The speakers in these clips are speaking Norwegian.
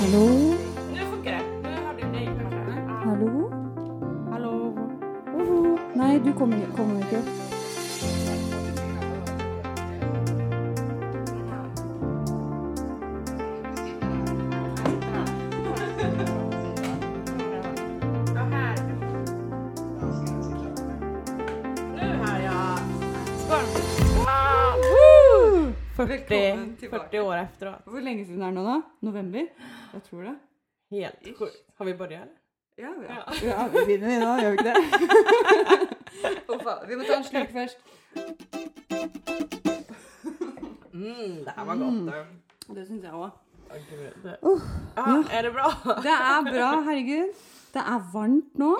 Hallo? Nå funker det. Jag dig kanske. Hallo? Hallå? Hallo? Nei, du kommer, kommer ikke. 40, Välkommen tillbaka. 40 år etter. Hvor lenge siden er det nå, da? November? Jeg tror det. Helt sjukt. Har vi börjat eller? Ja, ja. ja vi begynner vi nå, gjør vi ikke det? Uffa. Vi må ta en slurk først. Mm, det her var godt. Da. Det syns jeg òg. Åh, gud. Ja, Er det bra? Det er bra, herregud. Det er varmt nå.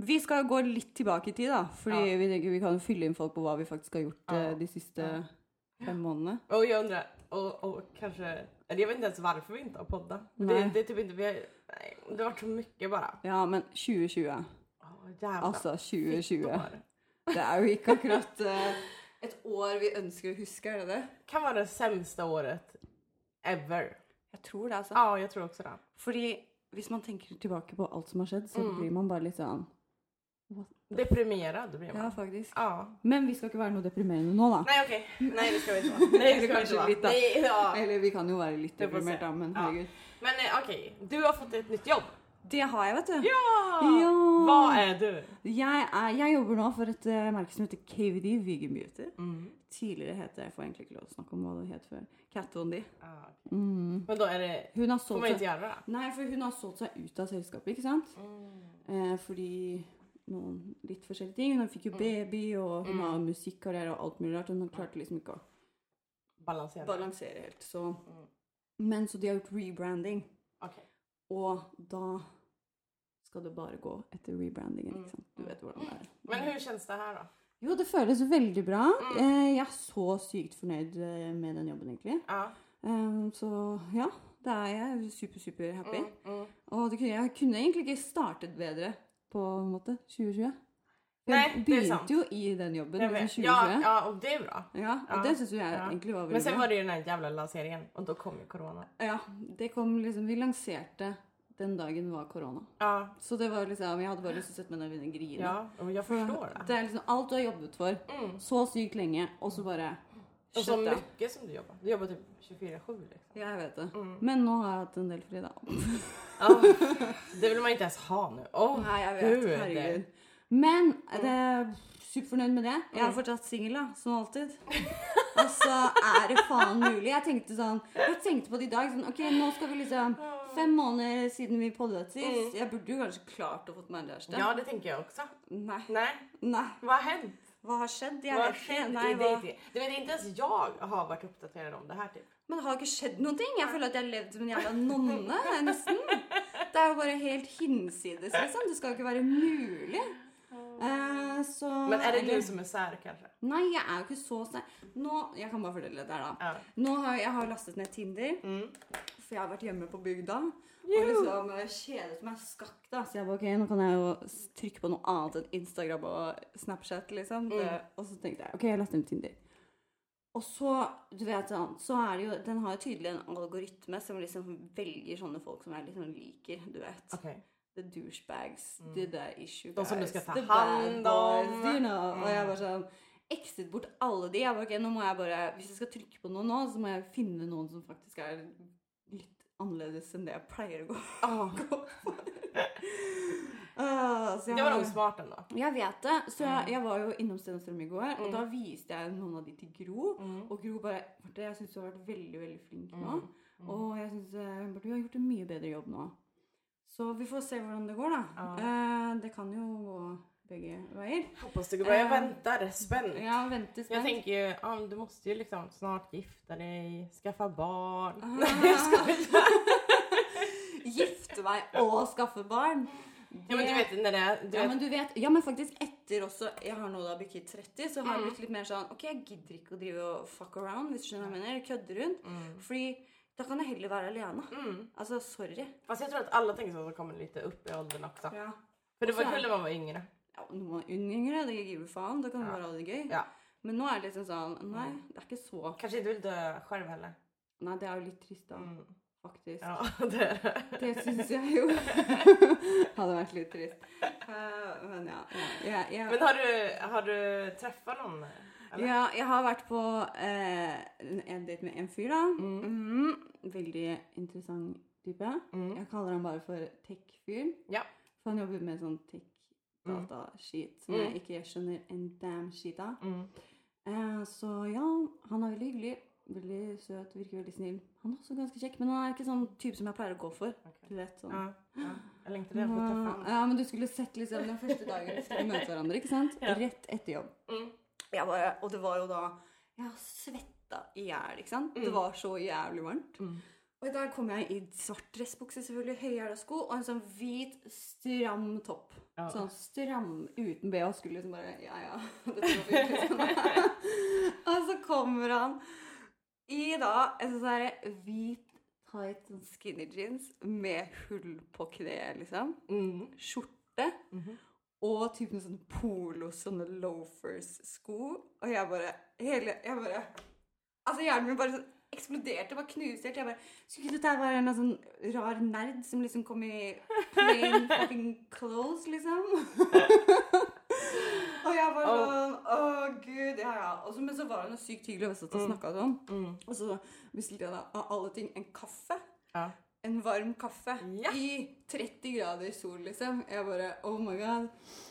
Vi skal gå litt tilbake i tid, da. Fordi Ja. vi vi kan fylle inn folk på hva vi faktisk har gjort Ja. eh, de siste. Fem månedene. Och jag undrar, och, och kanske, eller jag vet inte ens varför vi inte har poddat. Det, det är typ inte, vi har, nej, det har varit så mycket bara. Ja, men 2020. Åh, jävlar. Altså 2020. År. Det er jo ikke akkurat eh, et år vi ønsker å huske, er det det? Kan vara det sämsta året ever. Jeg tror det, altså. Ja, jag tror också det. Fordi hvis man tenker tilbake på alt som har skjedd, så Mm. blir man bare litt sånn Deprimerad blir man. Ja, faktisk. Ja. Men vi skal ikke være noe deprimerende nå, da. Nei, ok. Nei, det skal vi ikke være. Nei, det Eller ska vi ikke da. Nei. Ja. Eller vi kan jo være litt deprimert, da, men Ja. herregud. Men ok, du har fått et nytt jobb. Det har jeg, vet du. Ja! Ja. Hva er du? Jeg, er, jeg jobber nå for et uh, merke som heter KVD Vegan Beauty. Mm. Tidligere het Jeg får egentlig ikke lov å snakke om hva det het før. Kat Von D. Ah. Mm. Men da er det, Hun har solgt seg det? Nei, for hun har solgt seg ut av selskapet, ikke sant? Eh, fordi noen litt forskjellige ting. Hun fikk jo Mm. baby, og hun Mm. har musikkarriere og alt mulig rart. Hun klarte liksom ikke å balansere, balansere helt. Så. Mm. Men så de har gjort rebranding, Okay. og da skal det bare gå etter rebrandingen. ikke sant? Du vet hvordan det er. Men hvordan kjennes det her, da? Jo, det føles veldig bra. Eh, jeg er så sykt fornøyd eh, med den jobben, egentlig. Ja. Eh, så ja, det er jeg super, super happy. Mm, mm. Og jeg kunne egentlig ikke startet bedre på en måte 2020. Nei, det er sant. begynte jo i den jobben i liksom 2020. Ja, ja, og det er bra. Ja, og Ja, det syns jeg ja. egentlig var veldig bra. Men så var det jo den jævla lanseringen og da kom jo korona. Ja, det kom liksom Vi lanserte den dagen var korona. Ja, Så det var liksom Jeg hadde bare lyst til å sette meg ned og grine. ja jeg forstår For det. Det er liksom alt du har jobbet for Mm. så sykt lenge, og så bare Och så mye som du jobber. Du jobber typ 24-7 liksom. Jeg vet det. Mm. Men nå har jeg hatt en del fri, da. Ja, det vil man ikke ens ha nå. Oh, Nei, jeg gud. vet. Herregud. Men det er superfornøyd med det. Jeg er fortsatt singel, da. Som alltid. Altså, er det faen mulig? Jeg tenkte sånn Jeg tenkte på det i dag. Sånn, ok, nå skal vi liksom Fem måneder siden vi poddet sist. Jeg burde jo kanskje klart å få meg en kjæreste. Ja, det tenker jeg også. Nei. Nei. Nei. Hva har hänt? Hva har skjedd? Jeg vet ikke. Nei, hva? Du vet, Ikke ens jeg har vært oppdatert om det her. typ. Men det har ikke skjedd noen ting. Jeg føler at jeg har levd som en jævla nonne. nesten. Det er jo bare helt hinsides, liksom. Det skal jo ikke være mulig. Uh, så Men er det eller- du som er sær, kanskje? Nei, jeg er jo ikke så sær. Nå, Jeg kan bare fortelle det der, da. Ja. Nå har jeg har lastet ned Tinder, Mm. for jeg har vært hjemme på bygda. Og liksom eh, kjedet meg skakk, da. Så jeg bare, ok, nå kan jeg jo trykke på noe annet enn Instagram og Snapchat, liksom. Det, Mm. og så tenkte jeg, ok, jeg laster ned Tinder. Og så, du vet sånn, så er det jo, den har jo tydelig en algoritme som liksom velger sånne folk som jeg liksom liker, du vet. Okay. The douchebags, the, the issue guys, De som du guys, ta hand om. you know. Og jeg Mm. bare sånn Exit bort alle de. Jeg bare, ok, nå må jeg bare, Hvis jeg skal trykke på noe nå, så må jeg finne noen som faktisk er litt annerledes enn det jeg pleier å gå Ah, gå for. Uh, det var noe nog smart ändå. Jeg vet det. Så jeg, Mm. jeg var jo innom Sten og Strøm i går, og Mm. da viste jeg noen av de til Gro. Mm. Og Gro bare Marte, jeg syns du har vært veldig, veldig flink nå. Mm. Mm. Og jeg syns eh, du har gjort en mye bedre jobb nå. Så vi får se hvordan det går, da. Ja. Uh, det kan jo gå begge veier. Hoppas det går bra. Jag väntar spänt. Ja, venter Jag spent. tänker ju, ja, du måste ju liksom snart gifta dig, skaffa barn. Ah. Nej, jag skojar. Gifte meg og skaffe barn. Ja, men du vet det du ja, vet, men du vet, ja, men faktisk etter også Jeg har nå da bikket 30, så har jeg Mm. blitt litt mer sånn OK, jeg gidder ikke å drive og fuck around, hvis du skjønner hva jeg mener. Kødde rundt. mm. Fordi da kan jeg heller være alene. Mm. Altså, sorry. Fast jeg tror at alle tenker sånn at det kommer litt opp i åldern også. Ja. For det var kult da man var yngre. Ja man er yngre, det gir jo faen. Da kan du Ja. være det gøy. Ja. Men nå er det liksom sånn Nei, det er ikke så Kanskje du vil dø selv heller. Nei, det er jo litt trist, da. Mm. faktisk. Ja, det det. Syns jeg jo hadde vært litt trist. Uh, men ja. ja, ja, ja. Men har du, har du träffat noen? Eller? Ja, jeg har vært på eh, en date med en fyr, da. Mhm. Veldig interessant type. Mm. Jeg kaller han bare for tech-fyr. Ja. For han jobber med sånn tech-data-skit som Mm. jeg ikke skjønner en damn shit av. Mm. Eh, så ja, han er veldig hyggelig. Veldig søt, virker veldig snill. Han er også ganske kjekk, men han er ikke sånn type som jeg pleier å gå for. Okay. Du vet, sånn. Ja, ja. Jeg lengter etter å treffe ham. Ja, men du skulle sett liksom den første dagen vi skulle møte hverandre, ikke sant? Ja. Rett etter jobb. Mm. Bare, og det var jo da Jeg svetta i hjel, ikke sant? Det Mm. var så jævlig varmt. Mm. Og der kom jeg i svart dressbukse, selvfølgelig, høyhæla sko og en sånn hvit, stram topp. Ja. Sånn stram uten bh. Skulle liksom bare Ja, ja. Dette var fint, liksom. og så kommer han i da en sånn der hvit, tight sånn skinny jeans med hull på kneet, liksom. Mm. Skjorte. Mhm. Og typen sånn sånne polo, sånne loafers-sko. Og jeg bare Hele Jeg bare Altså, hjernen min bare sånn eksploderte, bare knust helt. Jeg bare Skulle ikke dette være en sånn rar nerd som liksom kom i plain fucking clothes, liksom? og jeg bare sånn Å, gud. Ja, ja. Også, men så var hun sykt hyggelig, og vi satt og Mm. snakka sånn. Mm. Og så bestilte jeg da av alle ting en kaffe. Ja. En varm kaffe Ja. i 30 grader sol, liksom. Jeg bare Oh my god.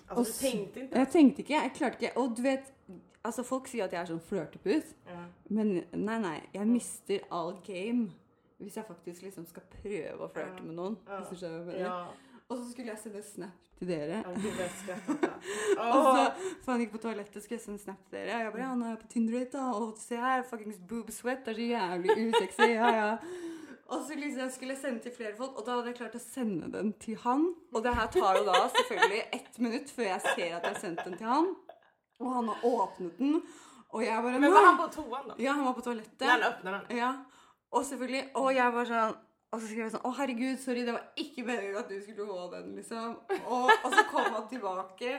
Altså, Och du tenkte ikke? Jeg tenkte ikke, jeg klarte ikke. Og du vet, altså folk sier at jeg er sånn flørtepus, Ja. men nei, nei. Jeg mister all game hvis jeg faktisk liksom skal prøve å flørte med noen. Ja. Hvis du skjønner hva jeg mener. Ja. Og så skulle jeg sende snap til dere. Og så, Så for han gikk på toalettet, skulle jeg sende snap til dere. Og Jeg bare, ja, nå er jeg på Tinder da, og se her, fuckings boob sweat, det er så jævlig usexy, ja, ja. Og så liksom skulle jeg sende til flere folk, og da hadde jeg klart å sende den til han. Og det her tar jo da selvfølgelig ett minutt før jeg ser at jeg har sendt den til han. Og han har åpnet den, og jeg bare, Men var han på toan da? Ja, han var på toalettet. När han åpner den? Ja, og selvfølgelig, og jeg var sånn og så skrev jeg sånn Å, herregud, sorry, det var ikke meningen at du skulle få den, liksom. Og, og så kom han tilbake,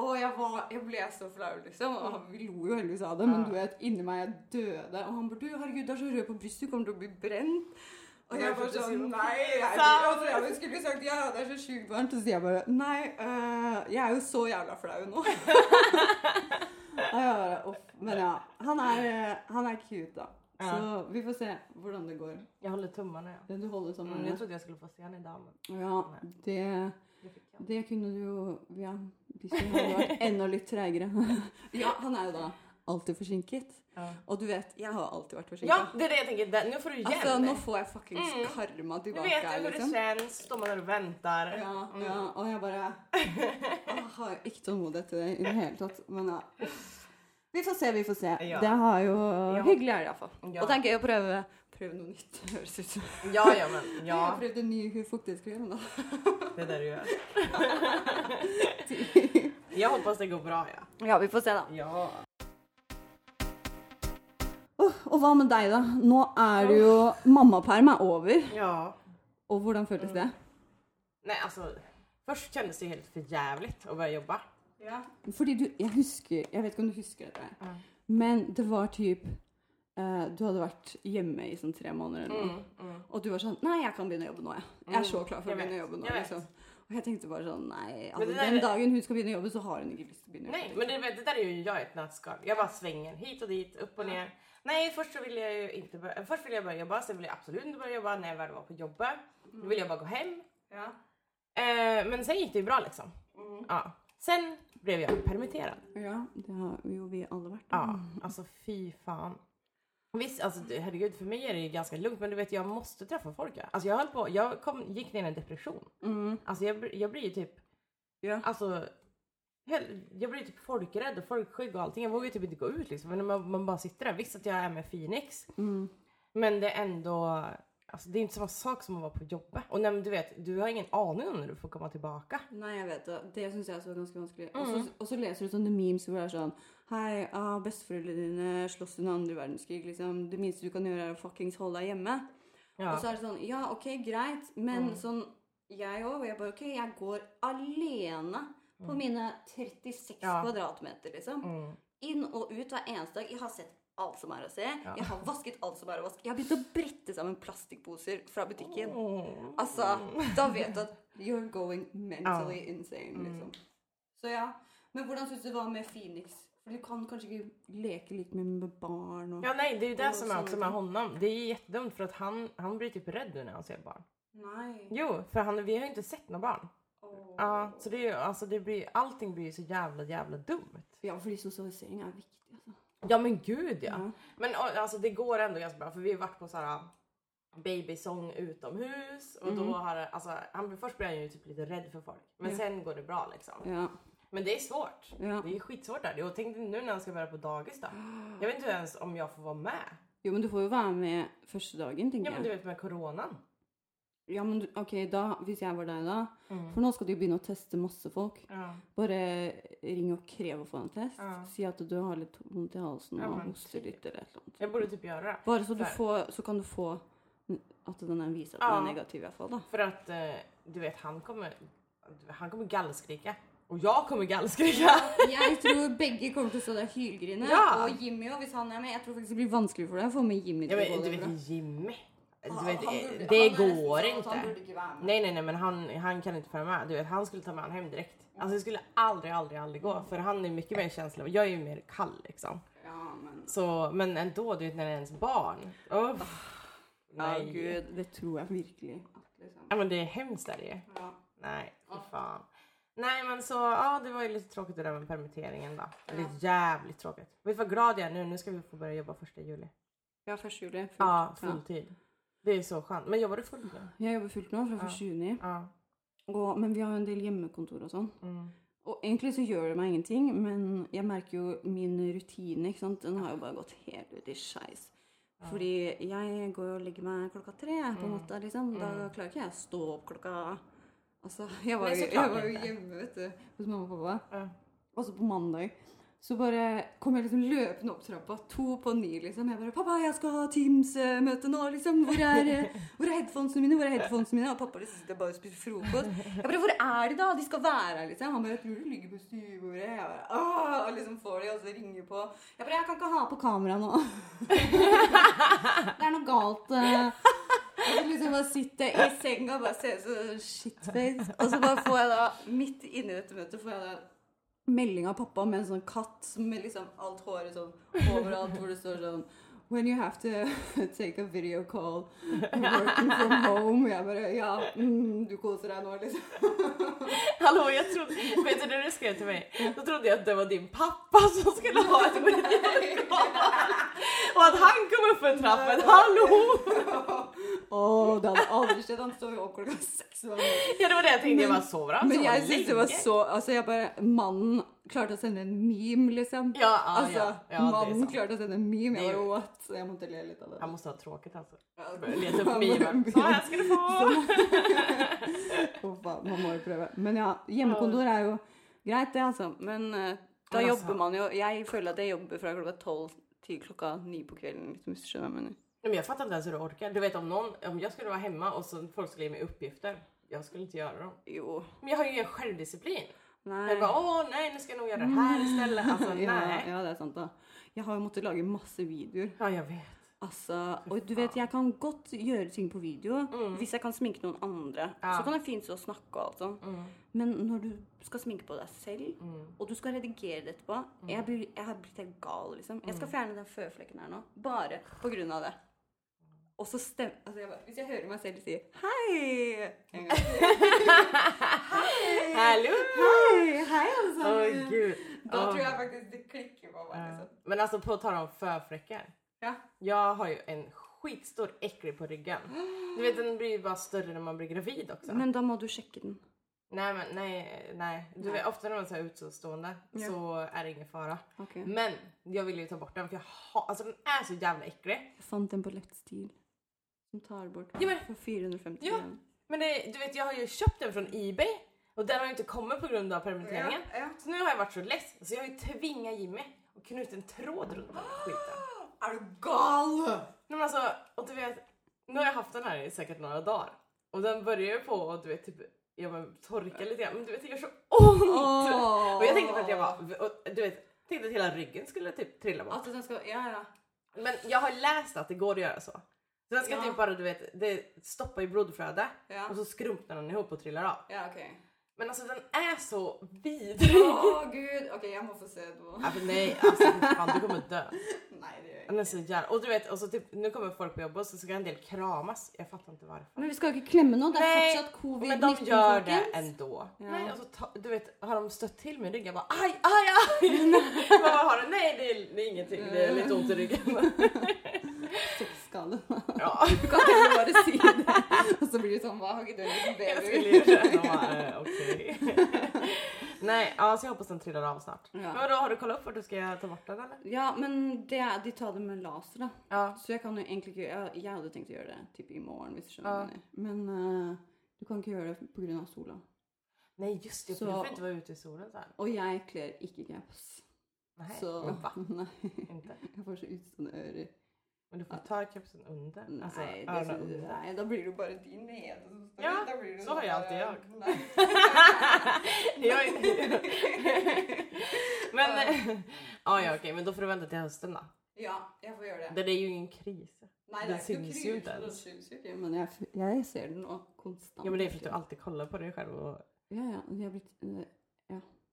og jeg, var, jeg ble så flau, liksom. Og han- vi lo jo heldigvis av det, men du vet, inni meg jeg døde. Og han bare Du, herregud, du er så rød på brystet, du kommer til å bli brent. Og jeg bare sånn Nei, jeg, og så jeg skulle sagt ja, det er så sjukt varmt. Og så sier jeg bare Nei, uh, jeg er jo så jævla flau nå. og jeg bare. Men ja. Han er, øh, han er cute, da. Ja. Så vi får se hvordan det går. Jeg holder tommene, ja. Du holder Mm, jeg trodde jeg skulle få se han idag men Ja, det, det det kunne du jo Ja, hvis du hadde vært enda litt treigere. ja, han er jo da alltid forsinket. Ja. Og du vet, jeg har alltid vært forsinket. ja, det er det jeg tenker. Det- Nu får du igen. Altså, nå får jeg fuckings Mm. karma tilbake. tilbake vet jo du liksom. det kjennes. känns. Står man der og venter. Ja, Mm. ja, og jeg bare Jeg har ikke tålmodighet til det i det hele tatt. Men ja. Vi får se, vi får se. Ja. Det har jo Ja. Hyggelig er det iallfall. Ja. Og det er gøy å prøve, prøve noe nytt. høres ut som. Ja, ja men ja. Jeg har prøvd en ny fuktighetskrem. da. Det er det du gjør. Jeg håper det går bra ja. Ja, vi får se, da. Ja. Åh, og hva med deg, da? Nå er det jo Mammaperm er over. Ja. Og hvordan føltes det? Nei, altså Først kjennes det helt for jævlig å bare jobbe. Ja. Fordi du Jeg husker Jeg vet ikke om du husker dette, Ja. men det var typ eh, Du hadde vært hjemme i sånn tre måneder eller noe. Mm, mm. Og du var sånn Nei, jeg kan begynne å jobbe nå, jeg. Jeg er så Mm, klar for jeg å begynne å jobbe nå. jeg vet. liksom. Og jeg tenkte bare sånn Nei, altså, der- den dagen hun skal begynne å jobbe, så har hun ikke lyst til å begynne å Nej, jobbe. men det, det der er jo jeg et ett Jeg bare svinger hit og dit, opp og ned. Nei, først så vill jeg jo ikke börja, Først vill jeg bare jobba, sen ville jeg absolut ikke bare jobba Når jeg var på jobb, mm. ville jeg bare gå hjem. Ja. Eh, men sen gikk det jo bra liksom. Mm. Ja. Sen ble jeg permittert. ja, det har jo vi alle vært. Ja, altså fy fan. Visst, alltså herregud för mig är det ganska lugnt men du vet jag måste träffa folk. Ja. Alltså jag höll på, jag kom, gick ner i en depression. Mm. Alltså jag, jag blir ju typ, yeah. alltså jag blir typ folkrädd och folkskygg och allting. Jag vågar ju typ inte gå ut liksom. Men man, man bara sitter där. Visst att jag är med Phoenix. Mm. Men det är ändå, alltså det är inte samma sak som att vara på jobbet. Och nej, du vet, du har ingen aning om när du får komma tillbaka. Nei, jeg vet det. Det syns jeg er så ganske vanskelig. Mm. Og så- Og så leser du sånne memes hvor det er sånn Hei, ah, besteforeldrene dine sloss under andre verdenskrig. liksom. Det minste du kan gjøre, er å fuckings holde deg hjemme. Ja. Og så er det sånn Ja, OK, greit, men Mm. sånn Jeg òg. Jeg bare OK, jeg går alene på mine 36 Mm. Ja. kvadratmeter, liksom. Mm. Inn og ut hver eneste dag. Jeg har sett alt som er å se. Jeg har vasket alt som er å vaske. Jeg har begynt å brette sammen plastikkposer fra butikken. Altså, da vet du at you're going mentally insane, liksom. Så ja. Men hvordan syns du det var med Phoenix? For du kan kanskje ikke leke litt med, barn och... Ja nej det är ju det som är såna också med honom. Det är ju jättedumt för att han, han blir typ rädd nu när han ser barn. Nej. Jo, för han, vi har ju inte sett några barn. Ja, så det är ju, alltså det blir, allting blir ju så jävla jävla dumt. Ja, fordi sosialisering er viktig, altså. Ja men gud ja. Mm. Men alltså det går ändå ganska bra för vi har varit på så här babysång utomhus och då har alltså han först blir han ju typ lite rädd för folk men Ja. sen går det bra liksom. Ja. Men det är svårt. Ja. Det är skitsvårt där. Och tänk nu när han ska börja på dagis då. Jag vet inte ens om jag får vara med. Jo, men du får jo være med første dagen, Ja men du vet med coronan. Ja, men du, ok, da, hvis jeg var deg da Mm. For nå skal de jo begynne å teste masse folk. Ja. Bare ring og krev å få en test. Ja. Si at du har litt vondt i halsen Ja, og men hoster typ. litt eller et eller annet. Jag borde typ göra det. Bare så, du får, så kan du få at den er viser at Ja. den er negativ, i hvert fall. da. För att eh, du vet han kommer, han kommer gallskrika. Och jeg kommer gallskrika. Jeg tror begge kommer til å stå der og hylgrine. Ja. Og Jimmy òg, hvis han er med. Jeg tror faktisk det blir vanskelig for deg å få med Jimmy. Ja, til å men du vet bra. Jimmy. Du vet, han burde- det han er går Han burde ikke være med. Nej, nej, nej, men han, han kan inte följa med. Du vet, han skulle ta med honom hem direkt. Alltså det skulle aldrig, aldrig, aldrig gå. För han är mycket mer känslig. Jag är ju mer kall liksom. Ja, men Så, men ändå, du vet när det är ens barn. Oh, Ja, gud. Det tror jeg virkelig. Liksom. Ja men det är hemskt är det ju. ja. Nej, fy fan. Nej men så, ja det var ju lite tråkigt det där med permitteringen då. Eller jävligt tråkigt. Vet du vad glad jag är nu? Nu ska vi få börja jobba första juli. ja, 1. juli. Fullt. Ja, fulltid. Det är så skönt. Men jobbar du fullt nu? Jeg jobber fullt nå fra Ja. 1. juni. Ja. Og, men vi har jo en del hjemmekontor og sånn. Mm. Og egentlig så gjør det meg ingenting, men jeg merker jo min rutine, ikke sant. Den har jo bare gått helt ut i skeis. Fordi jeg går og legger meg klokka tre på Mm. natta, liksom. Da klarer ikke jeg å stå opp klokka Altså, jeg var, jo- jeg var jo hjemme, vet du, hos mamma og pappa. Ja. Og så på mandag så bare kom jeg liksom løpende opp trappa, to på ni, liksom. Jeg bare 'Pappa, jeg skal ha Teams-møte nå, liksom. Hvor er, eh, hvor er headphonesene mine?' Hvor er headphonesene mine? Og pappa liksom sitter bare og spiser frokost. Jeg bare 'Hvor er de, da? De skal være her', liksom. Han bare 'Jeg tror du ligger på stuebordet'. Jeg bare Åh! Og liksom får de, og så ringer på. Jeg bare 'Jeg kan ikke ha på kamera nå'. det er noe galt. Liksom bare sitter i senga og bare ser ut som shitface. Og så bare får jeg da, midt inni dette møtet, får jeg da melding av pappa med en sånn katt med liksom alt håret sånn overalt, hvor det står sånn When you have to take a video call working from home. Jeg bare Ja, mm, du koser deg nå, liksom. Hallå jeg trodde, vet du det du skrev til meg? Da trodde jeg at det var din pappa som skulle ha et video call. Og at han kom opp en trappen. Hallå! Å, det hadde aldri skjedd. Han står jo opp klokka seks. Ja det var det jeg tenkte. Men, jeg var så bra. Men jeg syns det var så Altså, jeg bare Mannen klarte å sende en meme, liksom. Ja, ja, altså, ja, ja mannen klarte å sende en meme. Jeg bare what? Så jeg måtte le litt av det. Han måtte ha tråkigt altså. Ja, opp memen. Så her skal du få! Huff faen, man må jo prøve. Men ja, hjemmekontor er jo greit, det, altså. Men uh, da altså- jobber man jo Jeg føler at jeg jobber fra klokka tolv til klokka ni på kvelden. Hvis du skjønner hva jeg mener. Nej, men jag fattar inte ens hur du orkar. Du vet om någon, om jag skulle vara hemma och så folk skulle ge mig uppgifter. Jag skulle inte göra dem. Jo. Men jag har ju ingen självdisciplin. Nei. Jag bara, åh nej nu ska jag nog göra det här istället. Alltså ja, nej. ja, det er sant, da. Jeg har jo måttet lage masse videoer. Ja jag vet. Altså, og du vet, jeg kan godt gjøre ting på video. Hvis jeg kan sminke noen andre, Mm. Ja. så kan det fint stå og snakke og alt sånn. Mm. Men når du skal sminke på deg selv, Mm. og du skal redigere det etterpå jeg, blir, jeg har blitt helt gal, liksom. Jeg Mm. skal fjerne den føflekken her nå. Bare på grunn av det. Og så stemmer Altså, jeg bare, hvis jeg hører meg selv si hei en gang til. Hallo! Hei, hei, alle sammen. gud. Da Åh. tror jeg faktisk det klikker på meg. Liksom. Men alltså på tal om förfläckar. Ja. Jag har ju en skitstor äcklig på ryggen. Du vet den blir ju bara större när man blir gravid också. Men da må du sjekke den. Nej men nej, nej. Du vet ofta när man är så här utstående Ja. så är det ingen fara. Ok. Men jag ville ju ta bort den för jag har, alltså den är så jävla äcklig. Jeg fant den på Left Steel. Som tar bort Ja, men- for 450 Ja. Men det, du vet jag har ju köpt den från Ebay och den har ju inte kommit på grund av permitteringen. ja. Så nu har jag varit så less så jag har ju tvingat Jimmy att knyta en tråd runt den skiten. Er du gal? Nej, men alltså, och du vet, nu har jag haft den här i säkert några dagar och den börjar ju på att du vet typ ja, men, torka lite grann men du vet det gör så ont! Oh. Och jag tänkte att jag bara, och, du vet, tänkte att hela ryggen skulle typ trilla bort. At den Ja, ja. Men jag har läst att det går att göra så. Så den ska Ja. typ bara, du vet, det stoppar i blodflödet Ja. och så skrumpnar den ihop och trillar av. Ja, okay. Men alltså den är så vidrig. Å, gud. Ok, jeg må få se det. Ja, nej, alltså fan du kommer dö. Nei, det gjør jeg ikke. Og jävla... Och du vet, och så typ, nu kommer folk på jobbet och så ska en del kramas. Jag fattar inte varför. Men vi skal ikke klemme nå. Det er Nej, fortsatt covid-19, Men de gör det ändå. Ja. Nej, och så ta, du vet, har de stött till min rygg? Jag bara aj, aj, aj! Men vad har du? Nej, det är, det är ingenting. Det är lite ont i ryggen. Sexskade. Ja, Du kan ikke bare si det. Og så blir det sånn Hva, har ikke du en baby? skulle ju Nei, de bara, eh, okej. Nej, ja, så jag hoppas den trillar av snart. Ja. Men vadå, har du kollat for vart du skal ta bort den eller? Ja, men det de tar det med laser, da. Ja. Så jeg kan jo egentlig ikke Jeg, jeg hadde tenkt å gjøre det typ i morgen, hvis du skjønner Ja. jeg. Men uh, du kan ikke gjøre det pga. sola. Nei, just det. Så- du får ikke være ute i solen så. Og jeg kler ikke caps. Nei, Så? Nei. Inte? Jeg får så utstående ører. Men du får ta kapsen under. Altså, Nei, det, under. nei, da blir det bare din nede som står. Ja, Da blir det så har jeg alltid jag. Men, eh, ja, okej, men da får du vente til høsten, da. Ja, jeg får gjøre det. Det er jo ingen kris. Nei, det syns jo krise, det syns jo ikke, Men jeg, jeg ser den nå konstant. Ja, men det er fordi du alltid kollar på deg selv og Ja, ja. Jeg har blitt eh,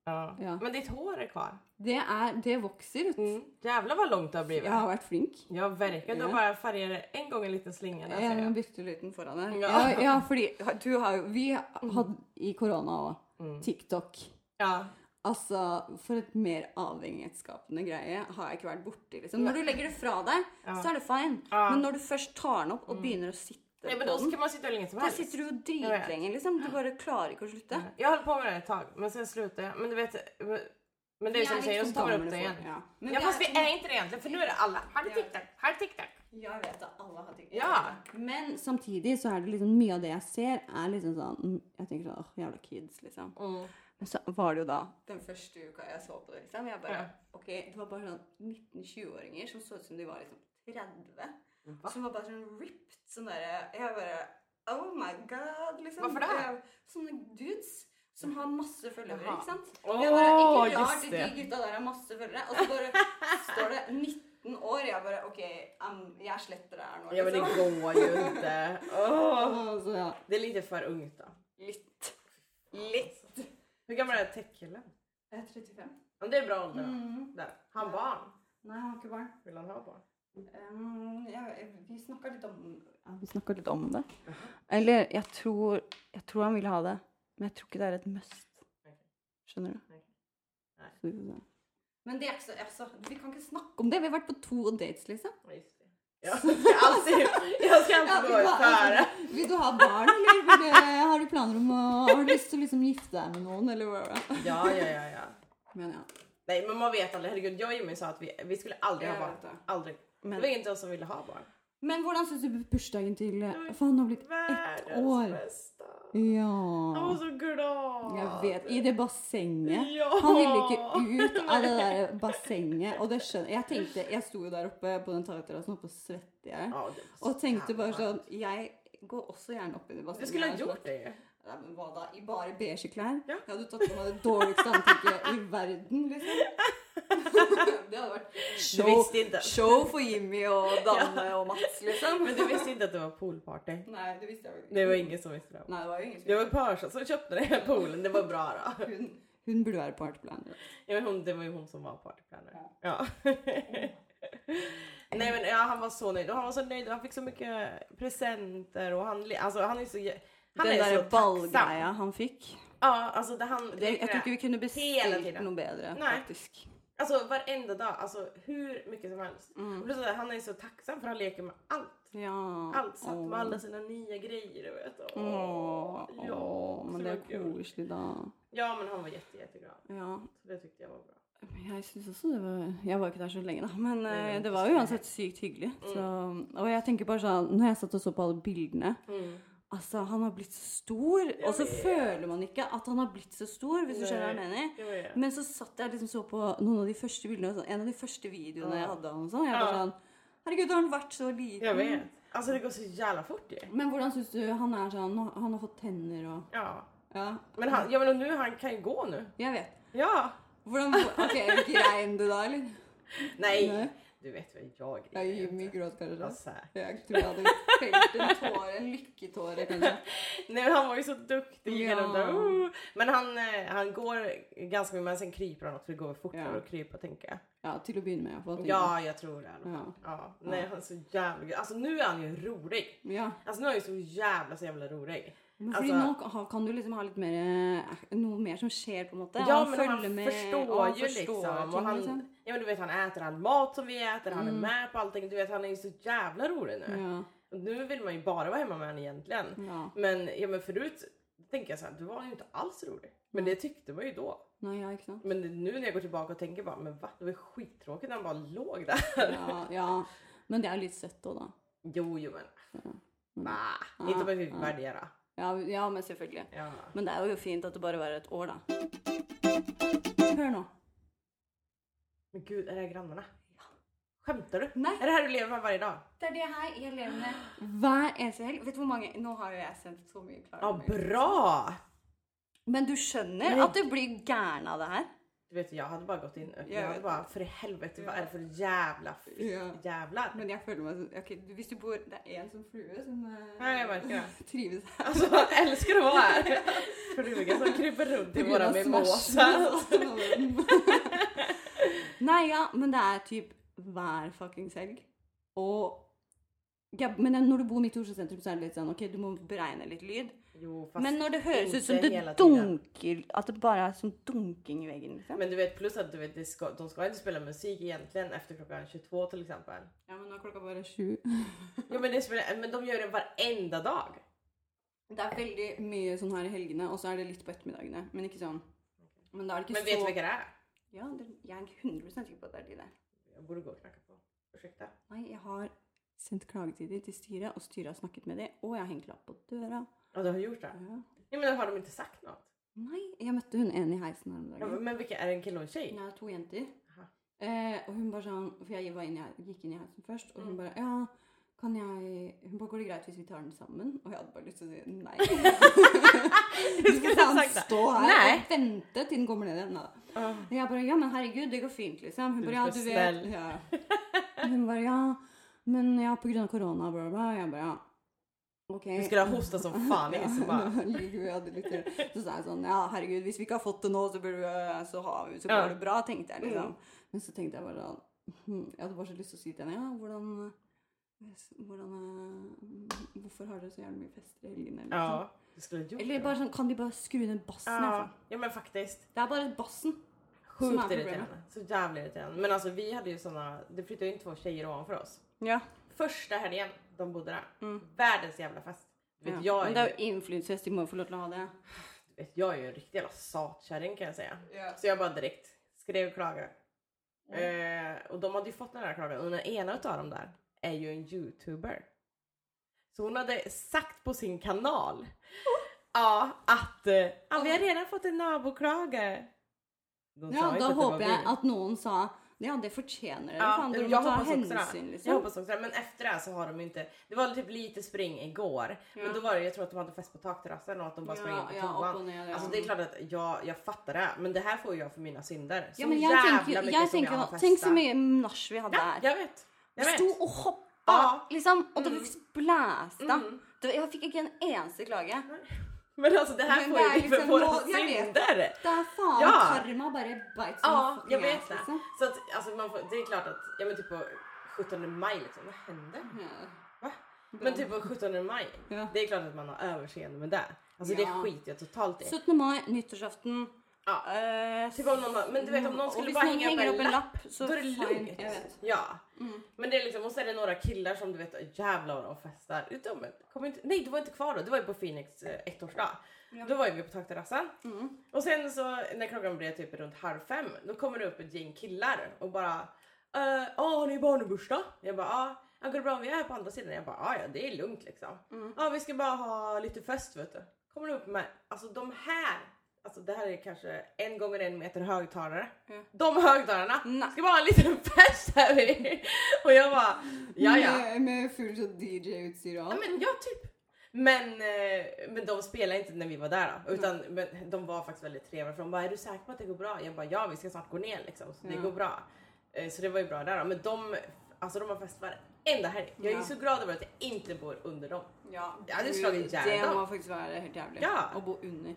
Ja. Ja. Men ditt hår er kvar. Det er Det vokser ut. Mm. Jævla vad langt det har blitt. Jeg har vært flink. Ja, virkelig. Du har bare bara en gang en liten slinge. Jeg bitte liten foran her. Ja. Ja, ja, fordi du har jo Vi hadde i korona òg Mm. TikTok Ja. Altså, for et mer avhengighetsskapende greie har jeg ikke vært borti. Liksom. Når du legger det fra deg, så er det fine. Men når du først tar den opp og begynner å sitte Nej, men på då den, ska man sitte lenge som som da helst. sitter du jo Jag dritlenge, liksom. Du bare klarer ikke å slutte. Jeg holdt på med det et tag, men sen slutade jag. Men du vet, men det är som du säger, och så tar det upp det igen. Ja. Men Ja, vi fast vi är inte det egentligen, för nu är det alla. Har du Ja. TikTok? Har du TikTok? Ja, jeg vet at alle har TikTok. Ja. Men samtidig så er det liksom mye av det jeg ser, er liksom sånn mm, Jeg tenker sånn åh, jævla kids, liksom. Mm. Men så var det jo da den første uka jeg så på det, liksom. Jeg bare Ja. Ok, det var bare sånn 19-20-åringer som så ut som de var liksom 30. Va? Som var bare sånn ripped. Sånn derre Jeg bare Oh my god, liksom. Hvorfor det? Jeg- Sånne dudes som har masse følgere, ikke sant? Åh, Jeg bare, ikke rart de gutta der har masse følgere. Og så bare står det 19 år. Jeg bare OK, um, jeg sletter det her nå. Ja, men det liksom. går. Åh. Ja, Det er litt for ungt da. litt. Litt. Hvor gammel er teckillen? Jeg er 35. Men det er bra alder. Mm. Han barn? Nei, han har ikke barn. Vil han ha barn? Um, ja, vi snakka litt om ja, Vi snakka litt om det. Eller jeg tror, jeg tror han vil ha det, men jeg tror ikke det er et must. Skjønner du? Nei. Så vi får se. Men det er ikke så altså, Vi kan ikke snakke om det. Vi har vært på to dates, liksom. Ja, altså, det. skal alltid gå Ja, före. altså, vil du ha barn, eller har du planer om å Har du lyst til å liksom gifte deg med noen, eller hva? Ja, ja, ja, ja. Men ja. Nej, men man vet aldrig. Herregud, jag och Jimmy sa att vi, vi skulle aldrig Jag ha barn. vet det. Det var ingen av oss som ville ha barn. Men hvordan syns du bursdagen til For han har blitt ett år. Ja. Han var så glad. Jeg vet. I det bassenget. Ja. Han ville ikke ut av det der bassenget. Og det skjønner jeg. tenkte, jeg sto jo der oppe på den takterrassen oppe og svette jeg. Og tenkte bare sånn Jeg går også gjerne opp i det bassenget. Du skulle ha gjort det Ja, men hva da? I bare beige klær? Ja. Jeg hadde tatt på meg det dårligste antrekket i verden, liksom. Det hadde vært show, show for Jimmy og Danne og Mats, liksom. Men du visste ikke at det var poolparty. Nei, det visste jeg ikke. Det var ingen som visste det. Nei, det var ingen som Det var Persa som kjøpte det i poolen. Det var bra da. Hun, hun burde være partyplaner. Ja, hon, det var jo hun som var partyplaner. Ja. Ja. Nej men ja, han var så nöjd och han var så nöjd han fick så mycket presenter och han, altså, alltså han är så han Den derre ballgreia han fikk. Ja, altså det han... Det, jeg tror ikke vi kunne bestilt noe bedre, Nei. faktisk. Alltså varenda dag, alltså hur mycket som helst. Mm. Plus han är så tacksam för han leker med allt. Ja. Allt satt oh. med alla sina nya grejer, du vet. Åh, ja, åh, men det er kul. koselig, da. Ja, men han var jätte, jätteglad. Ja. Så det tyckte jag var bra. Jeg synes også det var Jeg var ikke der så lenge, da. Men eh, det var jo uansett sykt hyggelig. Så, og jeg tenker bare sånn Når jeg satt og så på alle bildene Mm. Altså, han har blitt så stor, og så føler man ikke at han har blitt så stor, hvis du skjønner hva jeg mener. Det ja. Men så satt jeg liksom så på noen av de første bildene, sånn- en av de første videoene jeg hadde av ham. sånn. Jeg bare Ja. sånn Herregud, har han vært så liten? Jeg vet. Altså, det går så jævla fort jeg. Men hvordan syns du han er sånn Han har fått tenner og Ja. Ja, Men han, ja men nu, han kan jo gå nå. jeg vet. Ja. Hvordan OK, grein du da, eller? Nei. Nej. Du vet väl jag Jag grejer Jimmy inte. gråt kanskje. Ja, säkert. Jeg tror jeg hadde felt en tåre, en lycketåre kanske. Nej men han var ju så duktig. Ja. Ja. Där, uh. Men han, eh, han går ganska mycket men sen kryper han också för det går fortare Ja. att krypa tänker jag. Ja, til å begynne med. Jag får Ja jag tror det i alla fall. Ja. Nej han är så jävla. Alltså nu är han ju rolig. Ja. Alltså nu är han ju så jävla så jävla rolig. Men fordi Altså- nå kan du liksom ha litt mer eh, Noe mer som skjer, på en måte. Ja men han med, og forstår liksom. ting, og han, liksom. ja men du vet han äter all mat som vi äter, han mm. er med på allting. Du vet han er jo så jævla rolig nå. Ja, nu vill man ju bara vara hemma med honom egentligen. ja. Men, ja, men förut tänker jag så här, du var ju inte alls rolig. Men det tyckte man ju då. Nei, ja, ikke sant. Men nu när jag går tillbaka och tänker bara, men va? Det var skittråkigt när han bara låg där. Ja, ja. Men det er litt søtt òg, da. Jo, jo men. Mm. Nah, Ja, inte om jeg fick ja. värdera. Ja, ja, men selvfølgelig. Ja. Men det er jo fint at det bare varer et år, da. Hør nå. Men gud, er det grannene? Skämtar du? Nei. Er det her du lever med hver dag? Det er det her jeg lever med hver eneste helg. Vet du hvor mange Nå har jo jeg sendt så mye klare Ja, bra! Men du skjønner at du blir gæren av det her? Du vet, jag hade bara gått in och Jag jag hade bara, för i helvete, vad är det for jævla f- Ja. Men jeg føler meg sånn ok, Hvis du bor Det er en sånn flue som eh, Ja, jeg merker det. trives her. Altså, jeg elsker å være her. Frugan som kryper rundt i våre med våra av mimosa. smashen. Nei, ja, men det er typ hver fuckings helg. Og ja, Men når du bor midt i Oslo sentrum, så er det litt sånn OK, du må beregne litt lyd. Jo, fast Men når det høres ut som det dunker At det bare er sånn dunking i veggen, liksom. Men du vet pluss at du vet, de, skal, de ska inte spela musik egentligen efter klockan 22 till exempel. Ja, men nå er klokka bare sju. Jo men, det spelar, men de gör det varenda dag. Det er veldig mye sånn her i helgene, og så er det litt på ettermiddagene. Men ikke sånn. Men da er det ikke Men vet du hva det er? Ja, det, jeg er 100 sikker på at det er de der. Jeg burde gå og knakke på. Ursäkta. Nei, jeg har sendt klagetider til styret, og styret har snakket med dem, og jeg har hengt lapp på døra. Ja du har gjort det? Ja. Ja, men har de inte sagt något? Nei, jeg møtte hun en i heisen her Ja, men, vilka, är det en kille och en tjej? Nej, två jenter. Eh, og hun bare sånn For jeg var inn i, gikk inn i heisen først, og hun Mm. bare Ja, kan jeg Hun bare Går det greit hvis vi tar den sammen? Og jeg hadde bare lyst til å si nei. du skal ha faen sagt det. stå her Nei. og vente til den kommer ned igjen. Uh. Og jeg bare Ja, men herregud, det går fint, liksom. Hun bare Ja, du vet ja. Hun bare Ja, men ja, på grunn av korona, bla, bla. Jeg bare Ja. OK. Vi skulle ha hosta som faen. så jeg hadde litt Så sa jeg sånn Ja, herregud, hvis vi ikke har fått det nå, så, burde vi, så, har vi, så går det bra, tenkte jeg liksom. Mm. Men så tenkte jeg bare sånn Jeg hadde bare så lyst til å si til henne Ja, hvordan hvordan eh, Hvorfor har dere så gjerne mye fester i helgene? Liksom? Ja, gjort Eller bare sånn Kan de bare skru ned bassen? Ja, Ja. ja men faktisk. Det er bare bassen. Sjukt irriterende. Så jävla irriterende. Men alltså vi hade ju såna, det flyttade ju in två tjejer ovanför oss. Ja. Första helgen de bodde där. Mm. Världens jävla fest. Du vet, ja. jag, Men är, det er ju- jo influensfest, de må jo få lov til å ha det. du vet, jag är ju en riktig jävla satkärring kan jag säga. Yeah. Så jag bara direkt skrev klaga. Eh, och de hade ju fått den här klagan och den ena utav dem där är ju en youtuber. Så hon hade sagt på sin kanal ja, att eh, ja, vi har redan fått en naboklage. Ja, da att det håper jeg at noen sa Ja, det fortjener dere. Ja, Faen, dere jag hoppas hänsyn, också det. Liksom. Jag hoppas också det. Men efter det här så har de inte, det var typ lite spring igår. Ja. Men då var det, jag tror att de hade fest på takterrassen och att de bara sprang in på toan. Ja. Alltså det är klart att jag, jag fattar det, men det här får jag för mina synder. Så ja, men jag jävla tenker, mycket jeg som tenker jag har festat. Tenk så mye nasch vi hadde Ja, her. jag vet. Jag vet. Stod og hoppade Ja. liksom, og det var blæsta. Mm. Jag fikk ikke en eneste klage. Men alltså det här Men får det ju är vi för liksom våra jag vet. synder. Det er faen Ja. karma bare beit som Ja, jag vet det. liksom. Så att, alltså man får, det är klart att, ja men typ på 17 maj liksom, vad händer? Ja. Va? Men typ på 17 maj, Ja. det är klart att man har överseende med det. Alltså det Ja. skiter jag totalt i. 17. mai, nyttårsaften. Ja. eh, någon, men du vet om någon skulle bare bara noen hänga upp en opp lapp, så då är det fine. lugnt. Jeg vet. Ja. Mm. Men det är liksom, och så är det några killar som du vet, jävlar vad de festar. De kommer inte, nej du var inte kvar då, du var ju på Phoenix eh, ettårsdag. Da Då var ju vi på takterrassen. Mm. Och sen så när klockan blev typ runt halv fem, då kommer det upp ett gäng killar och bara eh, Ja, har ni barnbursdag? Jag bara ja. Ja, går det bra om vi är på andra sidan? Jag bara ja, ja det är lugnt liksom. Mm. Ja, vi ska bara ha lite fest vet du. Kommer det upp med, alltså de här, alltså det här är kanske en gånger en meter högtalare. Ja. De högtalarna Nej. ska bara ha en liten fest här vid. Och jag bara ja ja. Med, med full sånn DJ-utstyr og Ja, men, ja typ. Men, eh, men de spelade inte när vi var där då, utan men, de var faktiskt väldigt trevliga för de bara är du säker på att det går bra? Jag bara ja vi ska snart gå ner liksom så det Ja. går bra. Eh, Så det var ju bra där då. Men de, alltså de har fest varenda helg. Jag är Ja. så glad över att jag inte bor under dem. Ja, Jag hade slagit ihjel Det må faktisk være helt jævlig. Ja. Å bo under.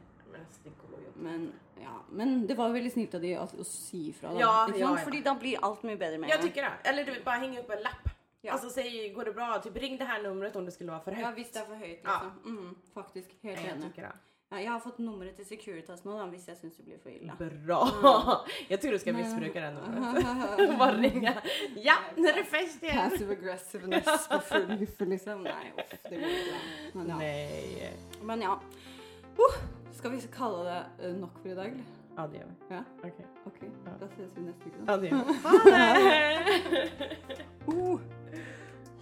Men ja. Men det var veldig snilt av de å, si ifra. Da, Ja, ja. Fordi da blir alt mye bedre med Jag en tycker det. Eller du vet, bare henge opp en lapp. Ja. Alltså säg, går det bra? Typ ring det här numret om det skulle vara för Ja, högt. hvis det er for høyt, Ja. Mm, Mhm, faktisk. Helt Jag enig. Ja, jeg har fått nummeret til Securitas nå, da, hvis jeg syns det blir for ille. Bra! Jeg tror du skal misbruke det nummeret. numret. ringe. Ja, nå er det fest igjen! Passive aggressiveness på full liksom. Nei, uff, det går ikke. Men ja. Nej. Men ja. Uh, skal vi kalle det eh, nok for i dag, eller? Ja, det gjør vi. Ja, ok. Da ses vi neste uke, da. Ja, det vi. Ha det! Uh.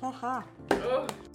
Ha-ha. Oh.